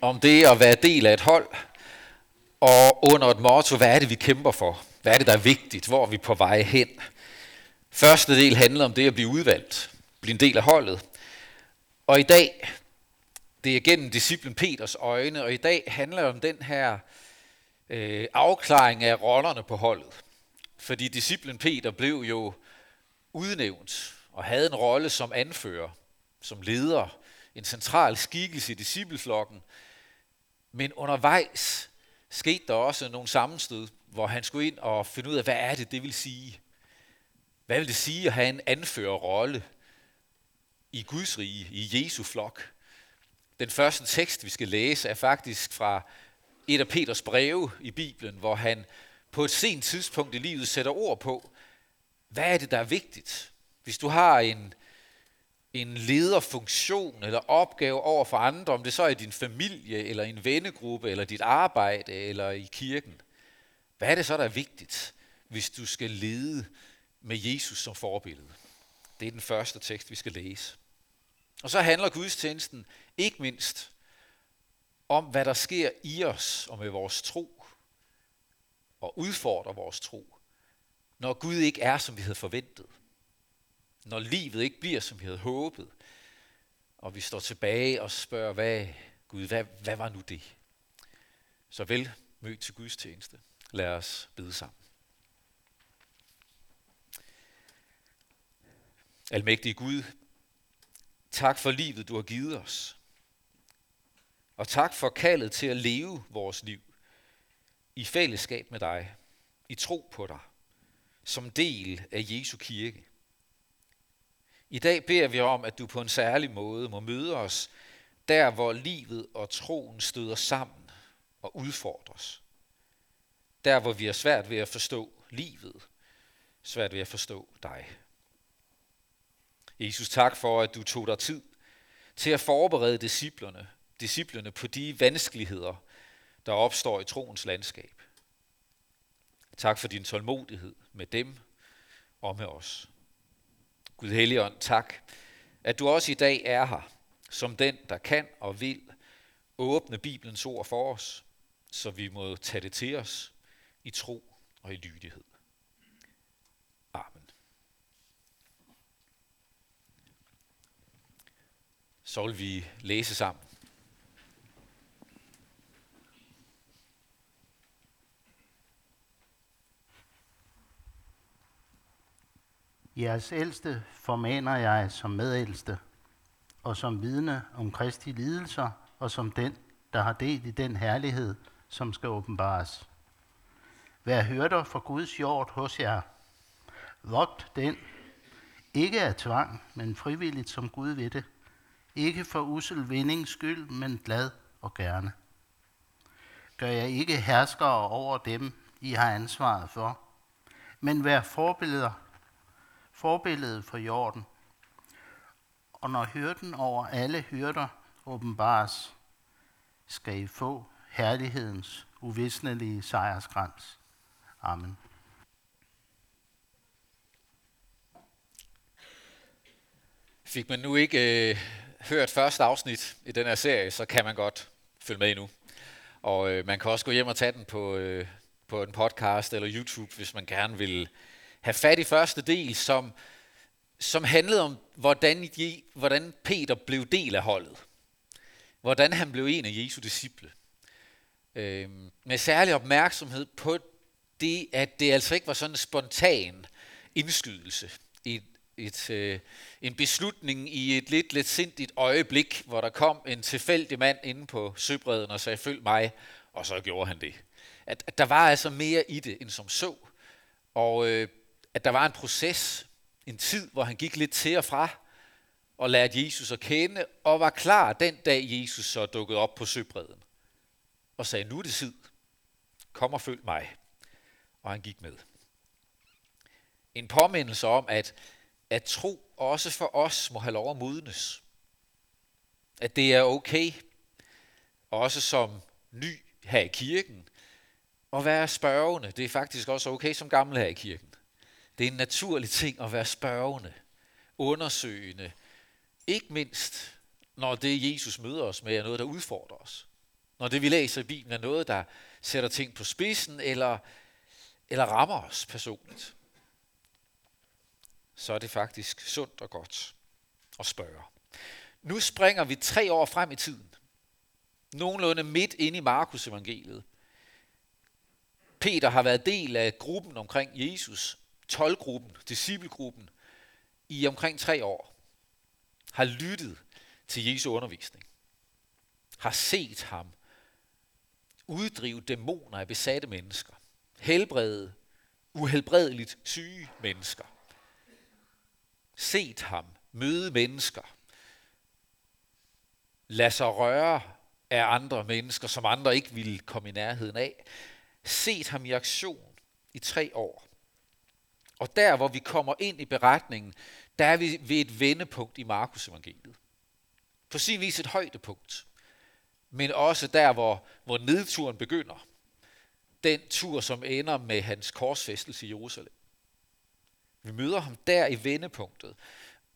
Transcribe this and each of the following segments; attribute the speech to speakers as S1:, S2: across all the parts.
S1: om det at være del af et hold, og under et motto, hvad er det, vi kæmper for? Hvad er det, der er vigtigt? Hvor er vi på vej hen? Første del handler om det at blive udvalgt, blive en del af holdet. Og i dag, det er gennem disciplen Peters øjne, og i dag handler det om den her øh, afklaring af rollerne på holdet. Fordi disciplen Peter blev jo udnævnt og havde en rolle som anfører, som leder, en central skikkelse i discipleflokken. Men undervejs skete der også nogle sammenstød, hvor han skulle ind og finde ud af, hvad er det, det vil sige. Hvad vil det sige at have en anførerrolle i Guds rige, i Jesu flok? Den første tekst, vi skal læse, er faktisk fra et af Peters breve i Bibelen, hvor han på et sent tidspunkt i livet sætter ord på, hvad er det, der er vigtigt? Hvis du har en, en lederfunktion eller opgave over for andre, om det så er i din familie, eller en vennegruppe, eller dit arbejde, eller i kirken, hvad er det så, der er vigtigt, hvis du skal lede med Jesus som forbillede? Det er den første tekst, vi skal læse. Og så handler gudstjenesten ikke mindst om, hvad der sker i os og med vores tro, og udfordrer vores tro, når Gud ikke er, som vi havde forventet. Når livet ikke bliver, som vi havde håbet. Og vi står tilbage og spørger, hvad, Gud, hvad, hvad var nu det? Så vel mødt til Guds tjeneste. Lad os bede sammen. Almægtige Gud, tak for livet, du har givet os. Og tak for kaldet til at leve vores liv i fællesskab med dig, i tro på dig, som del af Jesu kirke. I dag beder vi om, at du på en særlig måde må møde os der, hvor livet og troen støder sammen og udfordres. Der, hvor vi er svært ved at forstå livet, svært ved at forstå dig. Jesus, tak for, at du tog dig tid til at forberede disciplerne, disciplerne på de vanskeligheder, der opstår i troens landskab. Tak for din tålmodighed med dem og med os. Gud Helligånd, tak, at du også i dag er her, som den, der kan og vil åbne Bibelens ord for os, så vi må tage det til os i tro og i lydighed. Amen. Så vil vi læse sammen.
S2: Jeres ældste formaner jeg som medældste, og som vidne om Kristi lidelser, og som den, der har del i den herlighed, som skal åbenbares. Vær hørter for Guds jord hos jer. Vogt den, ikke af tvang, men frivilligt som Gud ved det. Ikke for usel vindings skyld, men glad og gerne. Gør jeg ikke herskere over dem, I har ansvaret for, men vær forbilleder forbillede for jorden. Og når hyrden over alle hyrder åbenbares, skal I få herlighedens uvisnelige sejrskrans. Amen.
S1: Fik man nu ikke øh, hørt første afsnit i den her serie, så kan man godt følge med nu. Og øh, man kan også gå hjem og tage den på, øh, på en podcast eller YouTube, hvis man gerne vil have fat i første del, som, som handlede om, hvordan, hvordan Peter blev del af holdet. Hvordan han blev en af Jesu disciple. Øh, med særlig opmærksomhed på det, at det altså ikke var sådan en spontan indskydelse. Et, et, øh, en beslutning i et lidt lidt sindigt øjeblik, hvor der kom en tilfældig mand inde på søbredden og sagde, følg mig, og så gjorde han det. At, at der var altså mere i det, end som så. Og øh, at der var en proces, en tid, hvor han gik lidt til og fra, og lærte Jesus at kende, og var klar den dag, Jesus så dukkede op på søbredden, og sagde, nu er det tid, kom og følg mig. Og han gik med. En påmindelse om, at, at tro også for os må have lov at modnes. At det er okay, også som ny her i kirken, at være spørgende. Det er faktisk også okay som gammel her i kirken. Det er en naturlig ting at være spørgende, undersøgende. Ikke mindst, når det Jesus møder os med, er noget, der udfordrer os. når det vi læser i Bibelen er noget, der sætter ting på spidsen eller, eller rammer os personligt, så er det faktisk sundt og godt at spørge. Nu springer vi tre år frem i tiden. Nogenlunde midt ind i Markus evangeliet. Peter har været del af gruppen omkring Jesus, tolvgruppen, disciplegruppen, i omkring tre år. Har lyttet til Jesu undervisning. Har set ham uddrive dæmoner af besatte mennesker. Helbrede uhelbredeligt syge mennesker. Set ham møde mennesker. lade sig røre af andre mennesker, som andre ikke ville komme i nærheden af. Set ham i aktion i tre år. Og der, hvor vi kommer ind i beretningen, der er vi ved et vendepunkt i Markus evangeliet. På sin vis et højdepunkt, men også der, hvor, hvor nedturen begynder. Den tur, som ender med hans korsfæstelse i Jerusalem. Vi møder ham der i vendepunktet,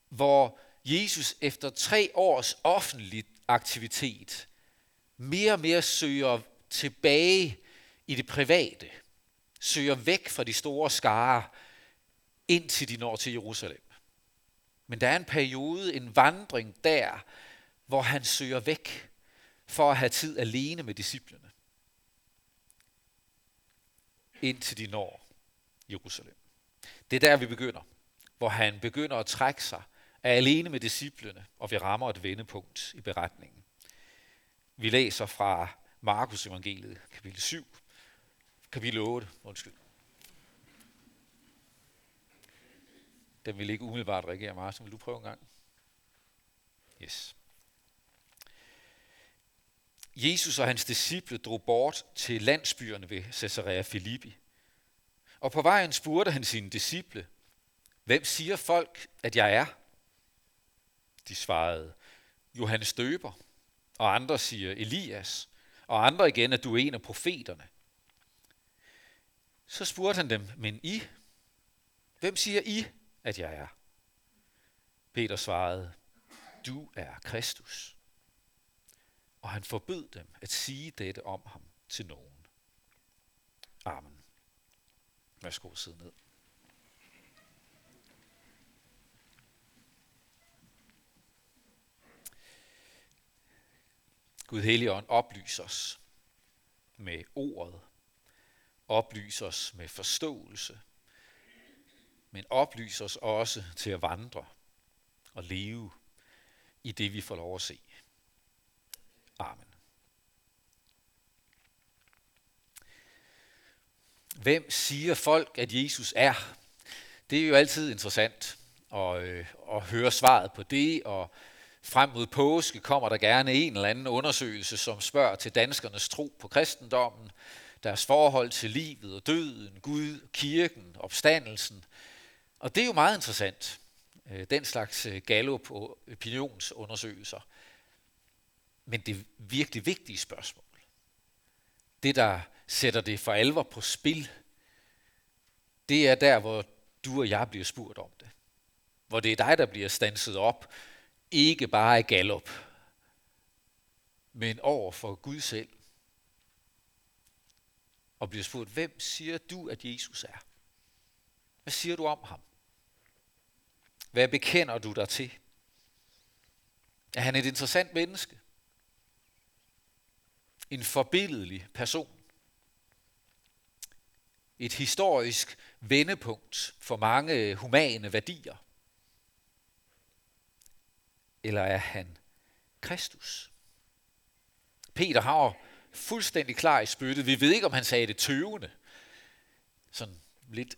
S1: hvor Jesus efter tre års offentlig aktivitet mere og mere søger tilbage i det private, søger væk fra de store skare, indtil de når til Jerusalem. Men der er en periode, en vandring der, hvor han søger væk for at have tid alene med disciplene, indtil de når Jerusalem. Det er der, vi begynder, hvor han begynder at trække sig, er alene med disciplene, og vi rammer et vendepunkt i beretningen. Vi læser fra Markus evangeliet, kapitel 7, kapitel 8, undskyld. Den vil ikke umiddelbart reagere meget, så vil du prøve en gang? Yes. Jesus og hans disciple drog bort til landsbyerne ved Caesarea Philippi. Og på vejen spurgte han sine disciple, hvem siger folk, at jeg er? De svarede, Johannes døber, og andre siger Elias, og andre igen, at du er en af profeterne. Så spurgte han dem, men I? Hvem siger I, at jeg er? Peter svarede, du er Kristus. Og han forbød dem at sige dette om ham til nogen. Amen. Værsgo at sidde ned. Gud Helligånd, oplys os med ordet. Oplys os med forståelse. Men oplys os også til at vandre og leve i det, vi får lov at se. Amen. Hvem siger folk, at Jesus er? Det er jo altid interessant at, øh, at høre svaret på det, og frem mod påske kommer der gerne en eller anden undersøgelse, som spørger til danskernes tro på kristendommen, deres forhold til livet og døden, Gud, kirken, opstandelsen. Og det er jo meget interessant, øh, den slags øh, Gallup- og opinionsundersøgelser. Men det virkelig vigtige spørgsmål, det der sætter det for alvor på spil, det er der, hvor du og jeg bliver spurgt om det. Hvor det er dig, der bliver stanset op, ikke bare af galop, men over for Gud selv. Og bliver spurgt, hvem siger du, at Jesus er? Hvad siger du om ham? Hvad bekender du dig til? Er han et interessant menneske? En forbilledelig person? et historisk vendepunkt for mange humane værdier? Eller er han Kristus? Peter har fuldstændig klar i spyttet. Vi ved ikke, om han sagde det tøvende. Sådan lidt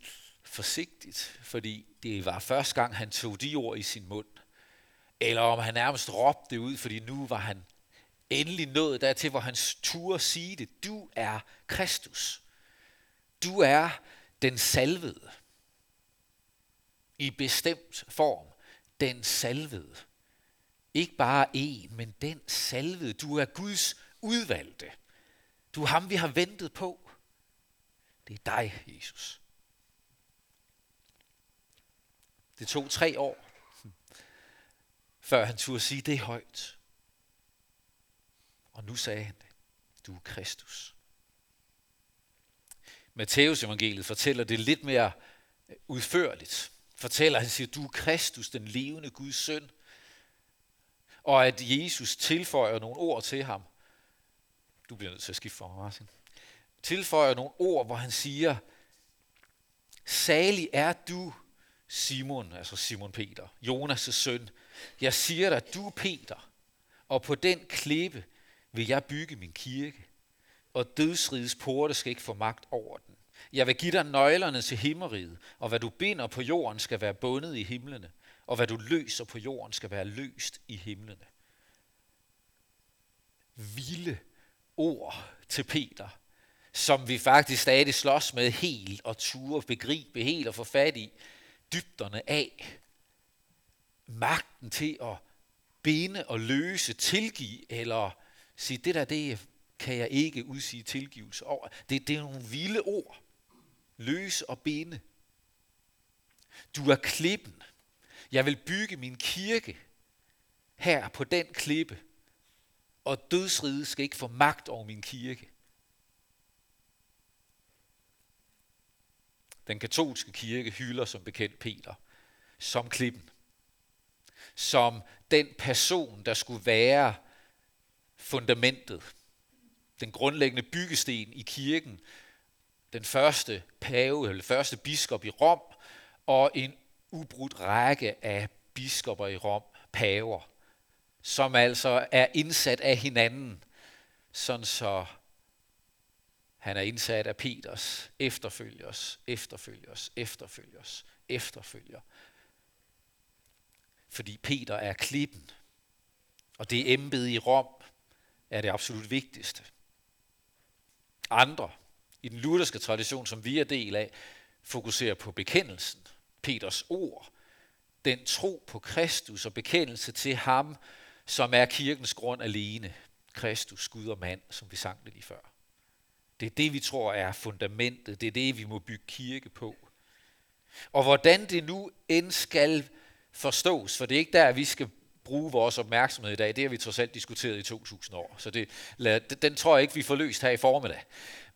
S1: forsigtigt, fordi det var første gang, han tog de ord i sin mund. Eller om han nærmest råbte det ud, fordi nu var han endelig nået dertil, hvor han turde sige det. Du er Kristus. Du er den salvede. I bestemt form. Den salvede. Ikke bare en, men den salvede. Du er Guds udvalgte. Du er ham, vi har ventet på. Det er dig, Jesus. Det tog tre år, før han turde sige det højt. Og nu sagde han det. du er Kristus. Matteus evangeliet fortæller det lidt mere øh, udførligt. Fortæller, han siger, du er Kristus, den levende Guds søn. Og at Jesus tilføjer nogle ord til ham. Du bliver nødt til at skifte for mig, Martin. Tilføjer nogle ord, hvor han siger, Salig er du, Simon, altså Simon Peter, Jonas' søn. Jeg siger dig, du Peter, og på den klippe vil jeg bygge min kirke, og dødsrigets porte skal ikke få magt over den. Jeg vil give dig nøglerne til himmeriget, og hvad du binder på jorden skal være bundet i himlene, og hvad du løser på jorden skal være løst i himlene. Vilde ord til Peter, som vi faktisk stadig slås med helt og ture begribe helt og få fat i dybderne af. Magten til at binde og løse, tilgive eller sige, det der, det kan jeg ikke udsige tilgivelse over. Det, det er nogle vilde ord. Løse og binde. Du er klippen. Jeg vil bygge min kirke her på den klippe, og dødsriget skal ikke få magt over min kirke. Den katolske kirke hylder som bekendt Peter som klippen. Som den person, der skulle være fundamentet. Den grundlæggende byggesten i kirken. Den første pave, eller første biskop i Rom, og en ubrudt række af biskopper i Rom, paver, som altså er indsat af hinanden, sådan så han er indsat af Peters efterfølgers, efterfølgers, efterfølgers, efterfølger. Fordi Peter er klippen, og det embede i Rom er det absolut vigtigste. Andre i den lutherske tradition, som vi er del af, fokuserer på bekendelsen, Peters ord, den tro på Kristus og bekendelse til ham, som er kirkens grund alene. Kristus, Gud og mand, som vi sang det lige før. Det er det, vi tror er fundamentet. Det er det, vi må bygge kirke på. Og hvordan det nu end skal forstås, for det er ikke der, vi skal bruge vores opmærksomhed i dag. Det har vi trods alt diskuteret i 2000 år. Så det, den tror jeg ikke, vi får løst her i formiddag.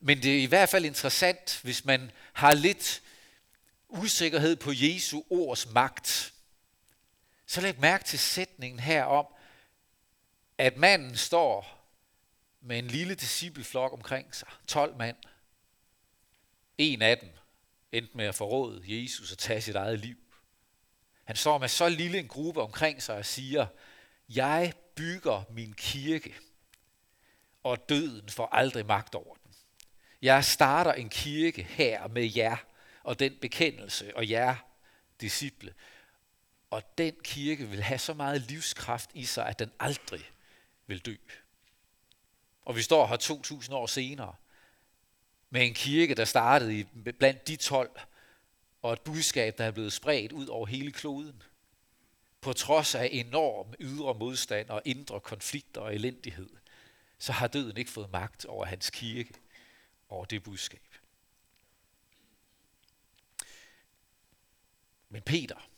S1: Men det er i hvert fald interessant, hvis man har lidt usikkerhed på Jesu ords magt. Så læg mærke til sætningen her om, at manden står med en lille discipleflok omkring sig. 12 mand. En af dem endte med at forråde Jesus og tage sit eget liv. Han står med så lille en gruppe omkring sig og siger, jeg bygger min kirke, og døden får aldrig magt over den. Jeg starter en kirke her med jer, og den bekendelse, og jer disciple. Og den kirke vil have så meget livskraft i sig, at den aldrig vil dø. Og vi står her 2000 år senere med en kirke, der startede i, blandt de 12, og et budskab, der er blevet spredt ud over hele kloden. På trods af enorm ydre modstand og indre konflikter og elendighed, så har døden ikke fået magt over hans kirke, over det budskab. Men Peter,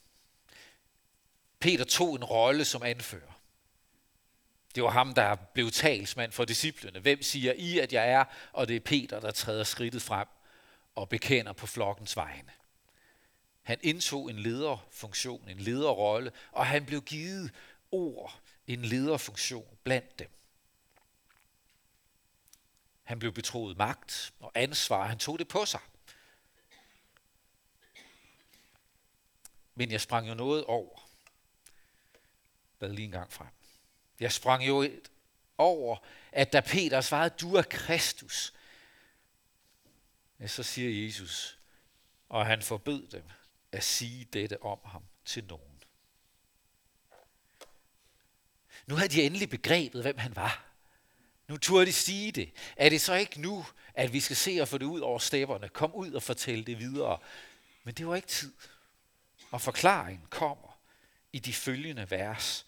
S1: Peter tog en rolle som anfører. Det var ham, der blev talsmand for disciplene. Hvem siger I, at jeg er? Og det er Peter, der træder skridtet frem og bekender på flokkens vegne. Han indtog en lederfunktion, en lederrolle, og han blev givet ord, en lederfunktion blandt dem. Han blev betroet magt og ansvar. Han tog det på sig. Men jeg sprang jo noget over. Lad lige en gang frem. Jeg sprang jo over, at da Peter svarede, du er Kristus, ja, så siger Jesus, og han forbød dem at sige dette om ham til nogen. Nu havde de endelig begrebet, hvem han var. Nu turde de sige det. Er det så ikke nu, at vi skal se og få det ud over stepperne? Kom ud og fortæl det videre. Men det var ikke tid. Og forklaringen kommer i de følgende vers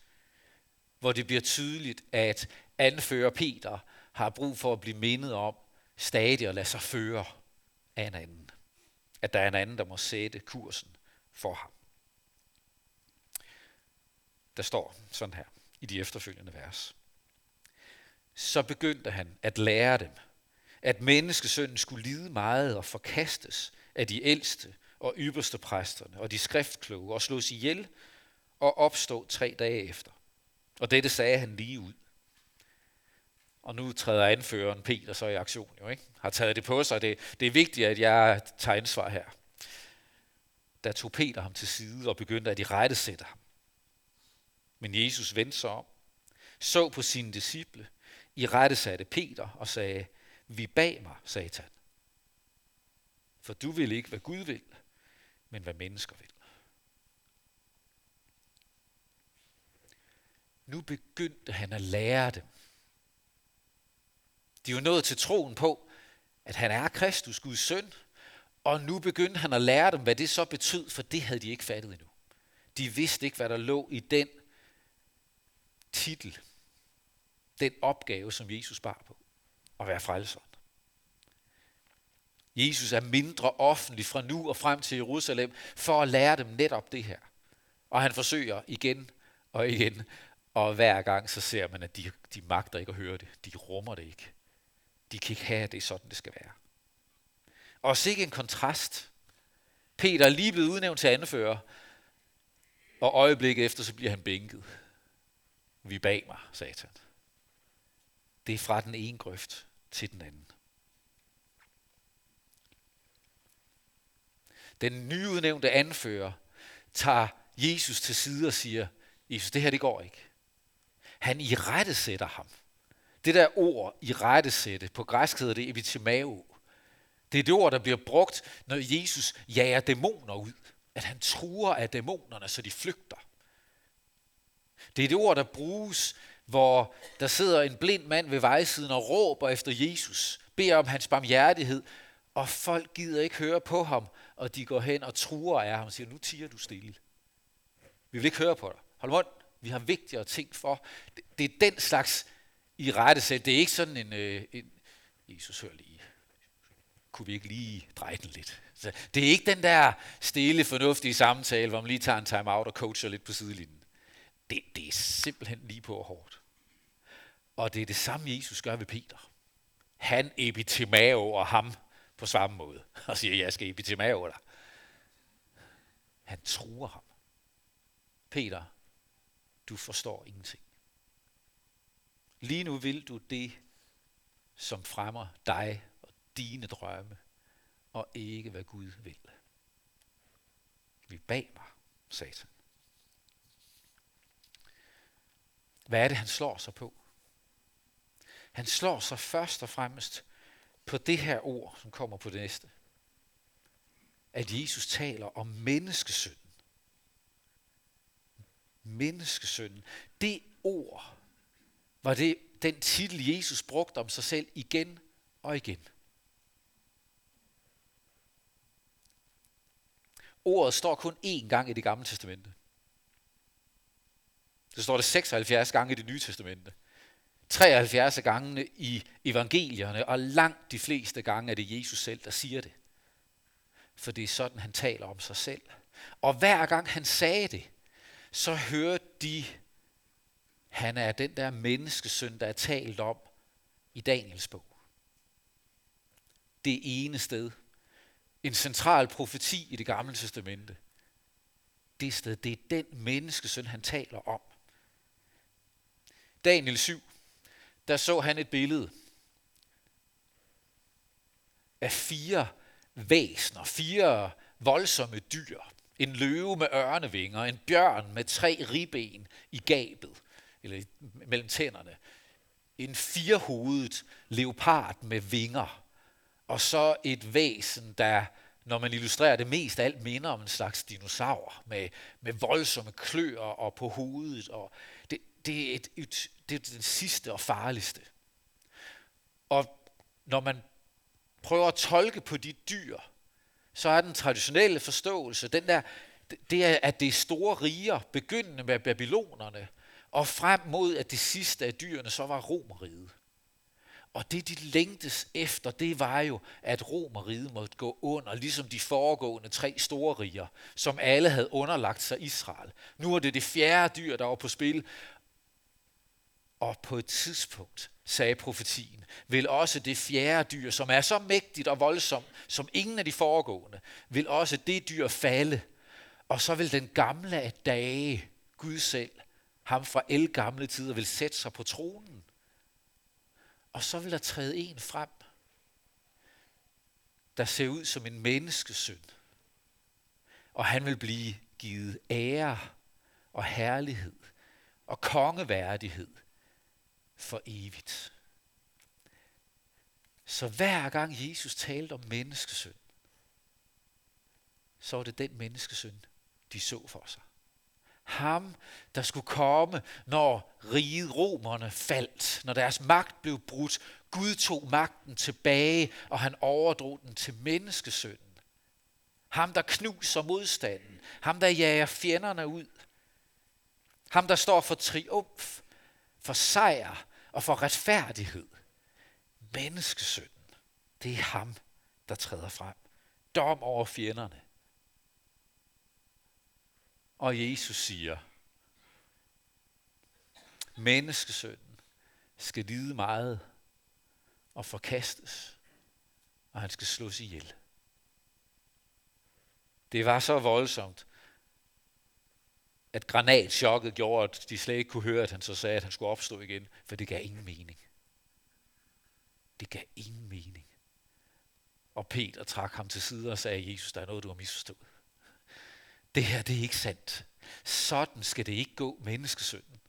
S1: hvor det bliver tydeligt, at anfører Peter har brug for at blive mindet om stadig at lade sig føre af en anden. At der er en anden, der må sætte kursen for ham. Der står sådan her i de efterfølgende vers. så begyndte han at lære dem, at menneskesønnen skulle lide meget og forkastes af de ældste og ypperste præsterne og de skriftkloge og slås ihjel og opstå tre dage efter. Og dette sagde han lige ud. Og nu træder anføreren Peter så i aktion, jo, ikke? har taget det på sig. Det, det er vigtigt, at jeg tager ansvar her. Da tog Peter ham til side og begyndte at i rette sætte ham. Men Jesus vendte sig om, så på sine disciple, i rette satte Peter og sagde, vi bag mig, satan. For du vil ikke, hvad Gud vil, men hvad mennesker vil. Nu begyndte han at lære dem. De var nået til troen på, at han er Kristus, Guds søn, og nu begyndte han at lære dem, hvad det så betød, for det havde de ikke fattet endnu. De vidste ikke, hvad der lå i den titel, den opgave, som Jesus bar på, at være frelseren. Jesus er mindre offentlig fra nu og frem til Jerusalem, for at lære dem netop det her. Og han forsøger igen og igen, og hver gang så ser man, at de, de magter ikke at høre det. De rummer det ikke. De kan ikke have, at det er sådan, det skal være. Og ikke en kontrast. Peter er lige blevet udnævnt til anfører, og øjeblikket efter, så bliver han bænket. Vi bag mig, satan. Det er fra den ene grøft til den anden. Den nyudnævnte anfører tager Jesus til side og siger, Jesus, det her det går ikke. Han i rette sætter ham. Det der ord i rette sætte, på græsk hedder det epitimao. Det er det ord, der bliver brugt, når Jesus jager dæmoner ud. At han truer af dæmonerne, så de flygter. Det er det ord, der bruges, hvor der sidder en blind mand ved vejsiden og råber efter Jesus, beder om hans barmhjertighed, og folk gider ikke høre på ham, og de går hen og truer af ham og siger, nu tiger du stille. Vi vil ikke høre på dig. Hold mund. Vi har vigtigere ting for. Det, det er den slags i rette sæt. Det er ikke sådan en, øh, en Jesus hør lige. Kunne vi ikke lige dreje den lidt? Så det er ikke den der stille, fornuftige samtale, hvor man lige tager en time-out og coacher lidt på sidelinjen. Det, det er simpelthen lige på hårdt. Og det er det samme, Jesus gør ved Peter. Han epitimao og ham på samme måde. Og siger, jeg skal epitimao dig. Han truer ham. Peter, du forstår ingenting. Lige nu vil du det, som fremmer dig og dine drømme, og ikke hvad Gud vil. Vi bag mig, satan. Hvad er det, han slår sig på? Han slår sig først og fremmest på det her ord, som kommer på det næste. At Jesus taler om menneskesynd menneskesønnen. Det ord var det den titel, Jesus brugte om sig selv igen og igen. Ordet står kun én gang i det gamle testamente. Det står det 76 gange i det nye testamente. 73 gange i evangelierne, og langt de fleste gange er det Jesus selv, der siger det. For det er sådan, han taler om sig selv. Og hver gang han sagde det, så hørte de, han er den der menneskesøn, der er talt om i Daniels bog. Det ene sted. En central profeti i det gamle testamente. Det sted, det er den menneskesøn, han taler om. Daniel 7, der så han et billede af fire væsner, fire voldsomme dyr. En løve med ørnevinger, en bjørn med tre ribben i gabet, eller mellem tænderne. En firehovedet leopard med vinger. Og så et væsen, der, når man illustrerer det mest alt, minder om en slags dinosaur med, med voldsomme kløer og på hovedet. Og det, det, er et, et, det er den sidste og farligste. Og når man prøver at tolke på de dyr, så er den traditionelle forståelse, den der, det er, at det er store riger, begyndende med babylonerne, og frem mod, at det sidste af dyrene så var romeriet. Og det, de længtes efter, det var jo, at romeriet måtte gå under, ligesom de foregående tre store riger, som alle havde underlagt sig Israel. Nu er det det fjerde dyr, der var på spil, og på et tidspunkt, sagde profetien, vil også det fjerde dyr, som er så mægtigt og voldsomt som ingen af de foregående, vil også det dyr falde, og så vil den gamle af dage, Gud selv, ham fra gamle tider, vil sætte sig på tronen. Og så vil der træde en frem, der ser ud som en menneskesøn. Og han vil blive givet ære og herlighed og kongeværdighed for evigt. Så hver gang Jesus talte om menneskesøn, så var det den menneskesøn, de så for sig. Ham, der skulle komme, når riget romerne faldt, når deres magt blev brudt. Gud tog magten tilbage, og han overdrog den til menneskesønnen. Ham, der knuser modstanden. Ham, der jager fjenderne ud. Ham, der står for triumf, for sejr og for retfærdighed. Menneskesønnen, det er ham, der træder frem. Dom over fjenderne. Og Jesus siger, menneskesønnen skal lide meget og forkastes, og han skal slås ihjel. Det var så voldsomt, at granatchokket gjorde, at de slet ikke kunne høre, at han så sagde, at han skulle opstå igen, for det gav ingen mening. Det gav ingen mening. Og Peter trak ham til side og sagde, Jesus, der er noget, du har misforstået. Det her, det er ikke sandt. Sådan skal det ikke gå menneskesønnen.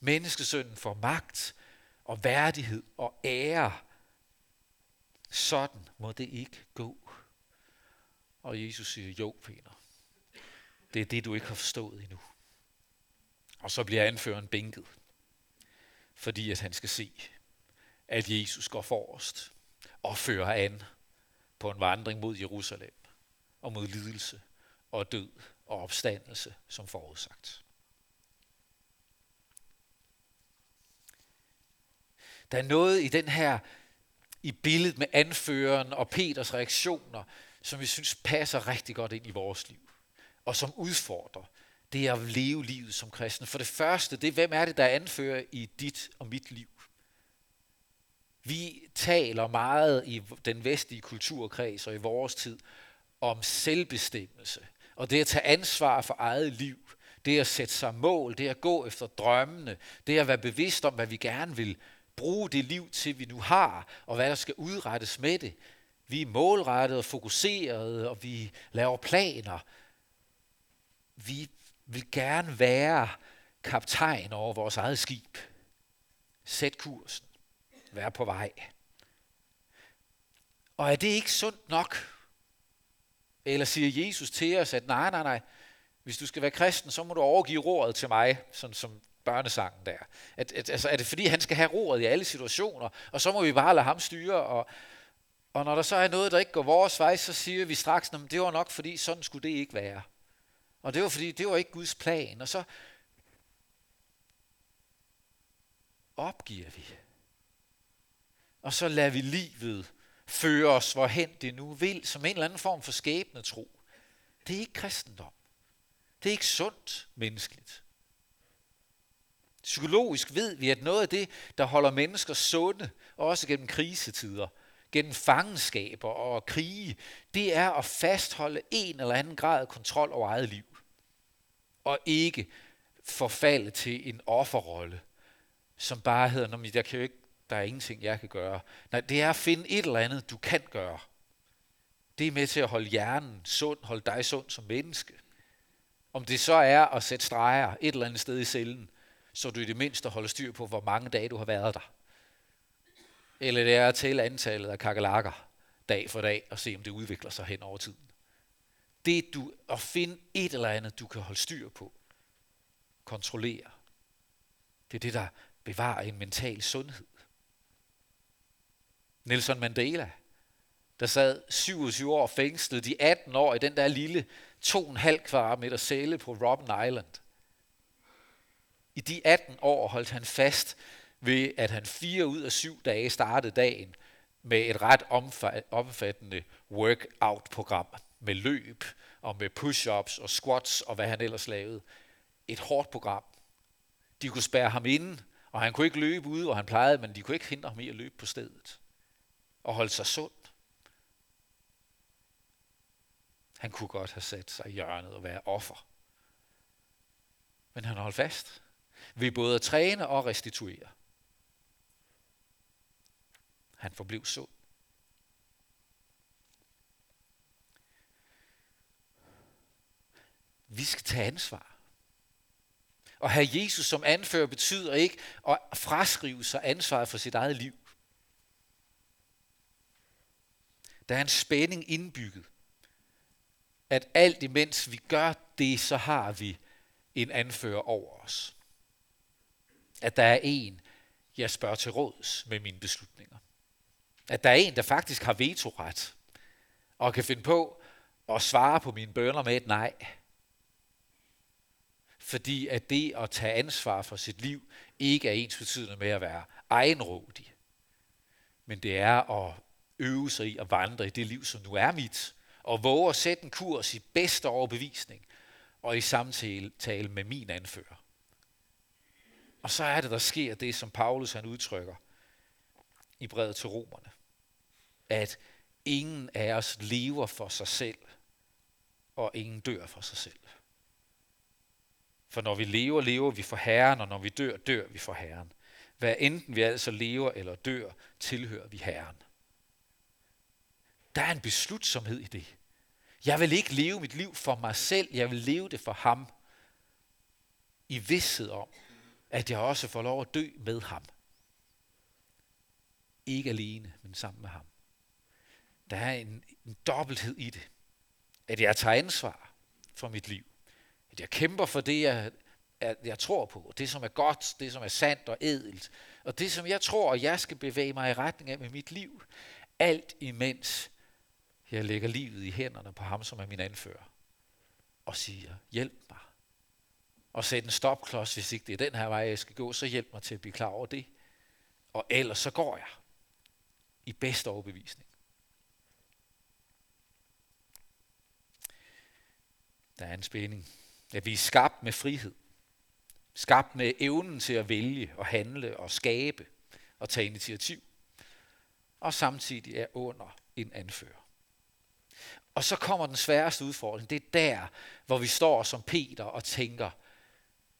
S1: Menneskesønnen får magt og værdighed og ære. Sådan må det ikke gå. Og Jesus siger, jo Peter, det er det, du ikke har forstået endnu. Og så bliver anføreren bænket, fordi at han skal se, at Jesus går forrest og fører an på en vandring mod Jerusalem og mod lidelse og død og opstandelse som forudsagt. Der er noget i den her, i billedet med anføreren og Peters reaktioner, som vi synes passer rigtig godt ind i vores liv, og som udfordrer det at leve livet som kristen. For det første, det er, hvem er det, der anfører i dit og mit liv? Vi taler meget i den vestlige kulturkreds og i vores tid om selvbestemmelse, og det at tage ansvar for eget liv, det at sætte sig mål, det at gå efter drømmene, det at være bevidst om, hvad vi gerne vil bruge det liv til, vi nu har, og hvad der skal udrettes med det. Vi er målrettede og fokuserede, og vi laver planer. Vi vil gerne være kaptajn over vores eget skib. Sæt kursen. Vær på vej. Og er det ikke sundt nok? Eller siger Jesus til os, at nej, nej, nej, hvis du skal være kristen, så må du overgive roret til mig, sådan som børnesangen der. At, at, altså, er det fordi, han skal have roret i alle situationer, og så må vi bare lade ham styre, og, og når der så er noget, der ikke går vores vej, så siger vi straks, at det var nok fordi, sådan skulle det ikke være. Og det var fordi, det var ikke Guds plan. Og så opgiver vi. Og så lader vi livet føre os, hvorhen det nu vil, som en eller anden form for skæbne tro. Det er ikke kristendom. Det er ikke sundt menneskeligt. Psykologisk ved vi, at noget af det, der holder mennesker sunde, også gennem krisetider, gennem fangenskaber og krige, det er at fastholde en eller anden grad af kontrol over eget liv. Og ikke forfalde til en offerrolle, som bare hedder, Nå, jeg kan jo ikke der er ingenting, jeg kan gøre. Nej, det er at finde et eller andet, du kan gøre. Det er med til at holde hjernen sund, holde dig sund som menneske. Om det så er at sætte streger et eller andet sted i cellen, så du i det mindste holder styr på, hvor mange dage du har været der. Eller det er at tælle antallet af kakalakker dag for dag og se, om det udvikler sig hen over tiden. Det du at finde et eller andet, du kan holde styr på, kontrollere. Det er det, der bevarer en mental sundhed. Nelson Mandela, der sad 27 år fængslet, de 18 år i den der lille 2,5 kvadratmeter celle på Robben Island. I de 18 år holdt han fast ved, at han fire ud af syv dage startede dagen med et ret omfattende workout-program med løb og med push-ups og squats og hvad han ellers lavede. Et hårdt program. De kunne spære ham inde Og han kunne ikke løbe ud, og han plejede, men de kunne ikke hindre ham i at løbe på stedet. Og holde sig sund. Han kunne godt have sat sig i hjørnet og være offer. Men han holdt fast ved både at træne og restituere. Han forblev sund. Vi skal tage ansvar. Og have Jesus som anfører betyder ikke at fraskrive sig ansvaret for sit eget liv. Der er en spænding indbygget. At alt imens vi gør det, så har vi en anfører over os. At der er en, jeg spørger til råds med mine beslutninger. At der er en, der faktisk har vetoret og kan finde på at svare på mine bønder med et nej. Fordi at det at tage ansvar for sit liv ikke er ens betydende med at være egenrådig. Men det er at øve sig i at vandre i det liv, som nu er mit. Og våge at sætte en kurs i bedste overbevisning og i samtale med min anfører. Og så er det, der sker det, som Paulus han udtrykker i brevet til romerne. At ingen af os lever for sig selv, og ingen dør for sig selv. For når vi lever, lever vi for Herren, og når vi dør, dør vi for Herren. Hvad enten vi altså lever eller dør, tilhører vi Herren. Der er en beslutsomhed i det. Jeg vil ikke leve mit liv for mig selv, jeg vil leve det for ham. I vidsthed om, at jeg også får lov at dø med ham. Ikke alene, men sammen med ham. Der er en, en dobbelthed i det. At jeg tager ansvar for mit liv. At jeg kæmper for det, jeg, at jeg tror på. Det, som er godt, det, som er sandt og edelt. Og det, som jeg tror, at jeg skal bevæge mig i retning af med mit liv. Alt imens jeg lægger livet i hænderne på ham, som er min anfører. Og siger, hjælp mig. Og sæt en stopklods, hvis ikke det er den her vej, jeg skal gå, så hjælp mig til at blive klar over det. Og ellers så går jeg. I bedste overbevisning. Der er en spænding. At vi er skabt med frihed. Skabt med evnen til at vælge og handle og skabe og tage initiativ. Og samtidig er under en anfører. Og så kommer den sværeste udfordring. Det er der, hvor vi står som Peter og tænker,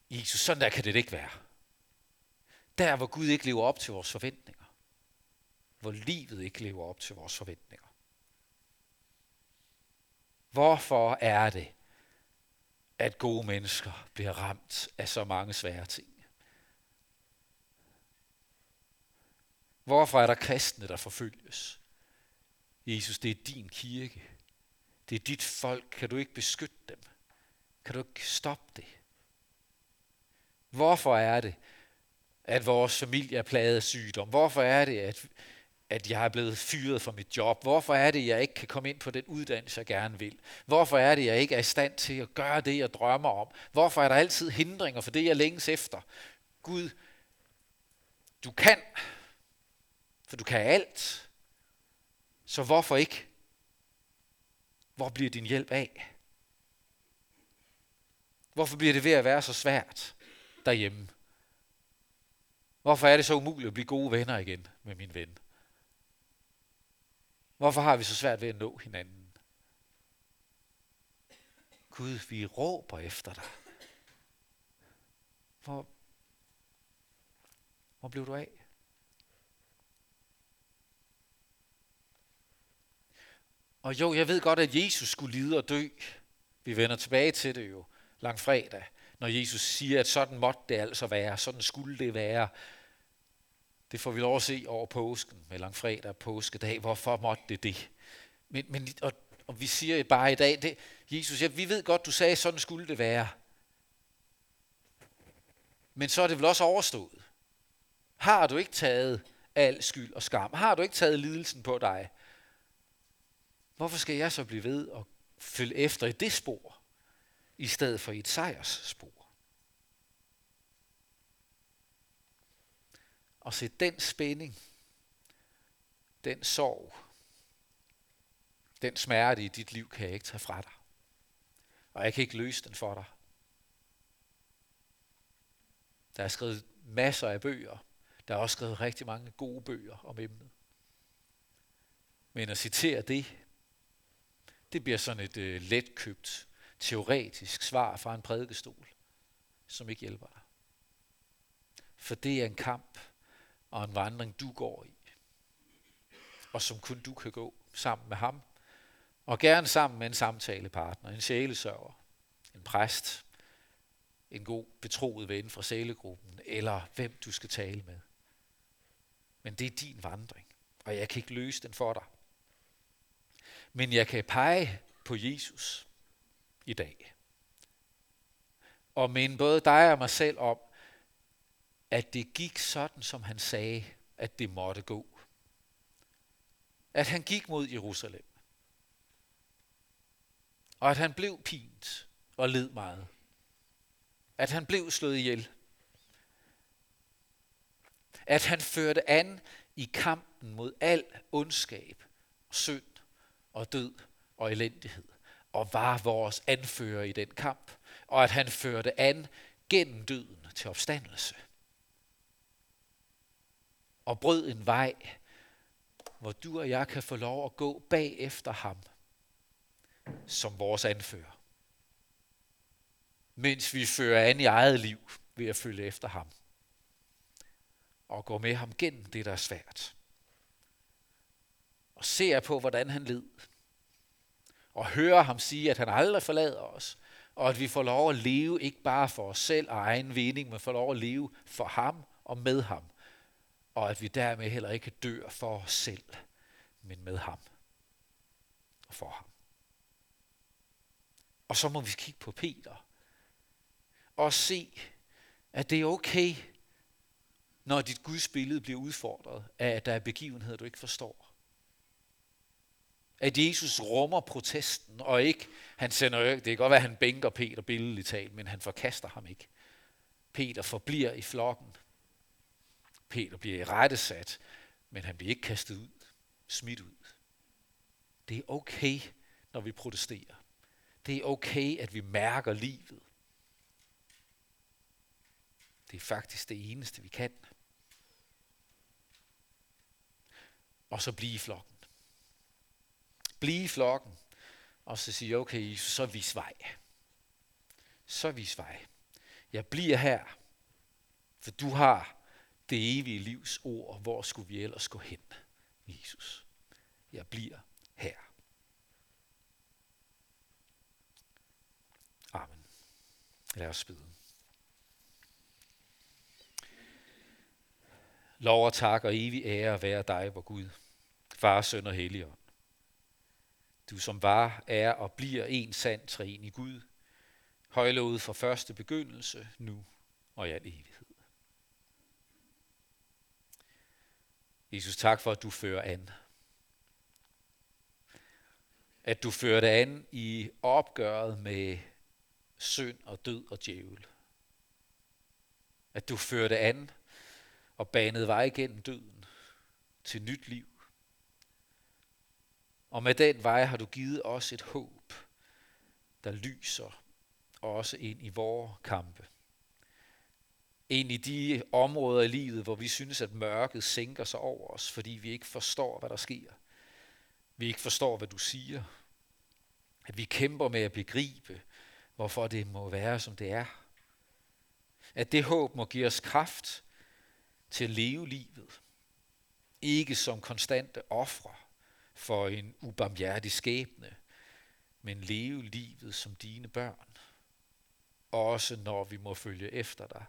S1: Jesus, sådan der kan det ikke være. Der, hvor Gud ikke lever op til vores forventninger. Hvor livet ikke lever op til vores forventninger. Hvorfor er det, at gode mennesker bliver ramt af så mange svære ting? Hvorfor er der kristne, der forfølges? Jesus, det er din kirke. Det er dit folk. Kan du ikke beskytte dem? Kan du ikke stoppe det? Hvorfor er det, at vores familie er plaget af sygdom? Hvorfor er det, at, at jeg er blevet fyret fra mit job? Hvorfor er det, jeg ikke kan komme ind på den uddannelse, jeg gerne vil? Hvorfor er det, jeg ikke er i stand til at gøre det, jeg drømmer om? Hvorfor er der altid hindringer for det, jeg længes efter? Gud, du kan, for du kan alt. Så hvorfor ikke? Hvor bliver din hjælp af? Hvorfor bliver det ved at være så svært derhjemme? Hvorfor er det så umuligt at blive gode venner igen med min ven? Hvorfor har vi så svært ved at nå hinanden? Gud, vi råber efter dig. Hvor, hvor blev du af? Og jo, jeg ved godt, at Jesus skulle lide og dø. Vi vender tilbage til det jo langfredag, når Jesus siger, at sådan måtte det altså være, sådan skulle det være. Det får vi lov at se over påsken med langfredag og påskedag. Hvorfor måtte det det? Men, men og, og vi siger bare i dag, det, Jesus, ja, vi ved godt, du sagde, sådan skulle det være. Men så er det vel også overstået. Har du ikke taget al skyld og skam? Har du ikke taget lidelsen på dig? Hvorfor skal jeg så blive ved og følge efter i det spor, i stedet for i et sejrsspor? Og se den spænding, den sorg, den smerte i dit liv kan jeg ikke tage fra dig. Og jeg kan ikke løse den for dig. Der er skrevet masser af bøger. Der er også skrevet rigtig mange gode bøger om emnet. Men at citere det, det bliver sådan et øh, letkøbt, teoretisk svar fra en prædikestol, som ikke hjælper dig. For det er en kamp og en vandring, du går i. Og som kun du kan gå sammen med ham. Og gerne sammen med en samtalepartner, en sjælesørger, en præst, en god betroet ven fra sælegruppen, eller hvem du skal tale med. Men det er din vandring, og jeg kan ikke løse den for dig. Men jeg kan pege på Jesus i dag. Og minde både dig og mig selv om, at det gik sådan, som han sagde, at det måtte gå. At han gik mod Jerusalem. Og at han blev pint og led meget. At han blev slået ihjel. At han førte an i kampen mod al ondskab, synd og død og elendighed. Og var vores anfører i den kamp. Og at han førte an gennem døden til opstandelse og brød en vej, hvor du og jeg kan få lov at gå bag efter ham som vores anfører. Mens vi fører an i eget liv ved at følge efter ham. Og gå med ham gennem det, der er svært. Og ser på, hvordan han led. Og hører ham sige, at han aldrig forlader os. Og at vi får lov at leve ikke bare for os selv og egen vinding, men får lov at leve for ham og med ham og at vi dermed heller ikke dør for os selv, men med ham og for ham. Og så må vi kigge på Peter og se, at det er okay, når dit Guds billede bliver udfordret af, at der er begivenheder, du ikke forstår. At Jesus rummer protesten, og ikke, han sender det kan godt være, at han bænker Peter billedligt talt, men han forkaster ham ikke. Peter forbliver i flokken, Peter bliver i rettesat, men han bliver ikke kastet ud, smidt ud. Det er okay, når vi protesterer. Det er okay, at vi mærker livet. Det er faktisk det eneste, vi kan. Og så blive i flokken. Blive i flokken, og så sige, okay, så vis vej. Så vis vej. Jeg bliver her, for du har det evige livs ord. Hvor skulle vi ellers gå hen, Jesus? Jeg bliver her. Amen. Lad os bede. Lov og tak og evig ære være dig, vor Gud, Far, Søn og Helligånd. Du som var, er og bliver en sand træen i Gud, højlovet fra første begyndelse, nu og i al evighed. Jesus, tak for, at du fører an. At du fører det an i opgøret med synd og død og djævel. At du fører det an og banede vej gennem døden til nyt liv. Og med den vej har du givet os et håb, der lyser også ind i vores kampe ind i de områder i livet, hvor vi synes, at mørket sænker sig over os, fordi vi ikke forstår, hvad der sker. Vi ikke forstår, hvad du siger. At vi kæmper med at begribe, hvorfor det må være, som det er. At det håb må give os kraft til at leve livet. Ikke som konstante ofre for en ubarmhjertig skæbne, men leve livet som dine børn. Også når vi må følge efter dig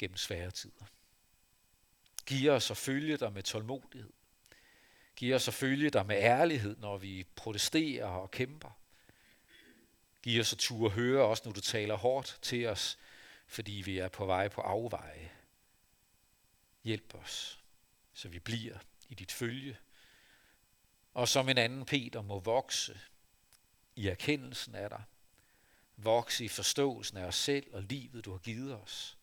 S1: gennem svære tider. Giv os at følge dig med tålmodighed. Giv os at følge dig med ærlighed, når vi protesterer og kæmper. Giv os at turde høre også, når du taler hårdt til os, fordi vi er på vej på afveje. Hjælp os, så vi bliver i dit følge. Og som en anden Peter må vokse i erkendelsen af dig. Vokse i forståelsen af os selv og livet, du har givet os.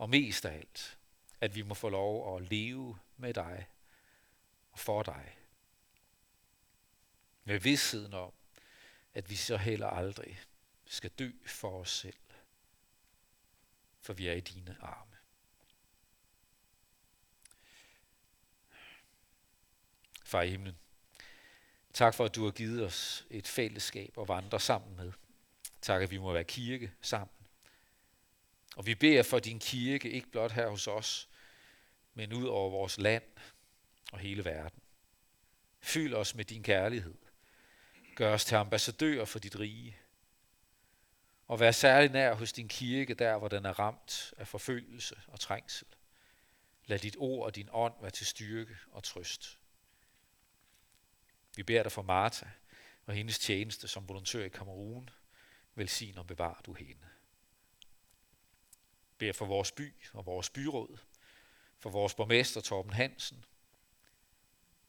S1: Og mest af alt, at vi må få lov at leve med dig og for dig. Med vidsheden om, at vi så heller aldrig skal dø for os selv, for vi er i dine arme. Far i himlen, tak for, at du har givet os et fællesskab at vandre sammen med. Tak, at vi må være kirke sammen. Og vi beder for din kirke, ikke blot her hos os, men ud over vores land og hele verden. Fyld os med din kærlighed. Gør os til ambassadører for dit rige. Og vær særlig nær hos din kirke, der hvor den er ramt af forfølgelse og trængsel. Lad dit ord og din ånd være til styrke og trøst. Vi beder dig for Martha og hendes tjeneste som volontør i Kamerun. Velsign og bevar du hende. Beder for vores by og vores byråd, for vores borgmester Torben Hansen,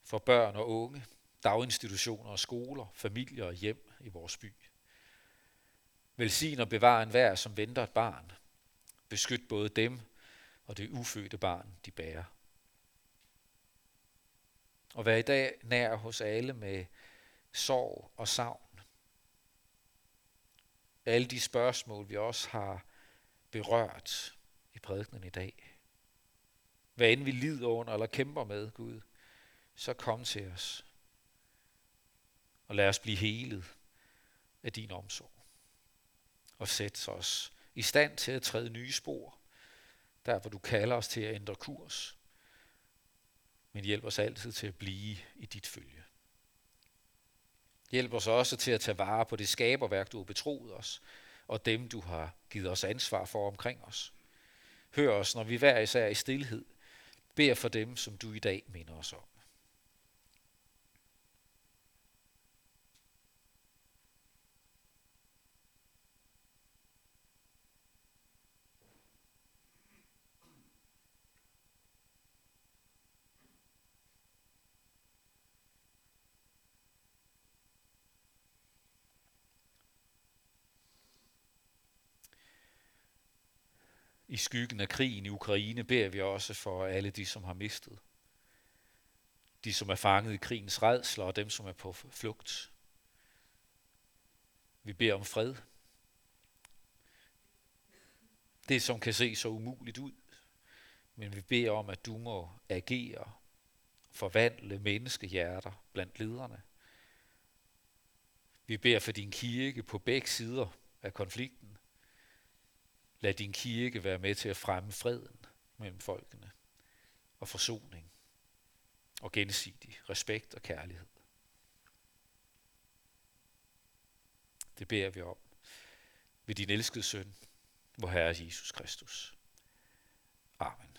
S1: for børn og unge, daginstitutioner og skoler, familier og hjem i vores by. Velsign og bevar enhver, som venter et barn. Beskyt både dem og det ufødte barn, de bærer. Og vær i dag nær hos alle med sorg og savn. Alle de spørgsmål, vi også har berørt i prædikenen i dag. Hvad end vi lider under eller kæmper med, Gud, så kom til os. Og lad os blive helet af din omsorg. Og sæt os i stand til at træde nye spor, der hvor du kalder os til at ændre kurs. Men hjælp os altid til at blive i dit følge. Hjælp os også til at tage vare på det skaberværk, du har betroet os, og dem, du har givet os ansvar for omkring os. Hør os, når vi hver især i stillhed beder for dem, som du i dag minder os om. I skyggen af krigen i Ukraine beder vi også for alle de, som har mistet. De, som er fanget i krigens redsler, og dem, som er på flugt. Vi beder om fred. Det, som kan se så umuligt ud. Men vi beder om, at du må agere, forvandle menneskehjerter blandt lederne. Vi beder for din kirke på begge sider af konflikten. Lad din kirke være med til at fremme freden mellem folkene og forsoning og gensidig respekt og kærlighed. Det beder vi om ved din elskede søn, vor Herre Jesus Kristus. Amen.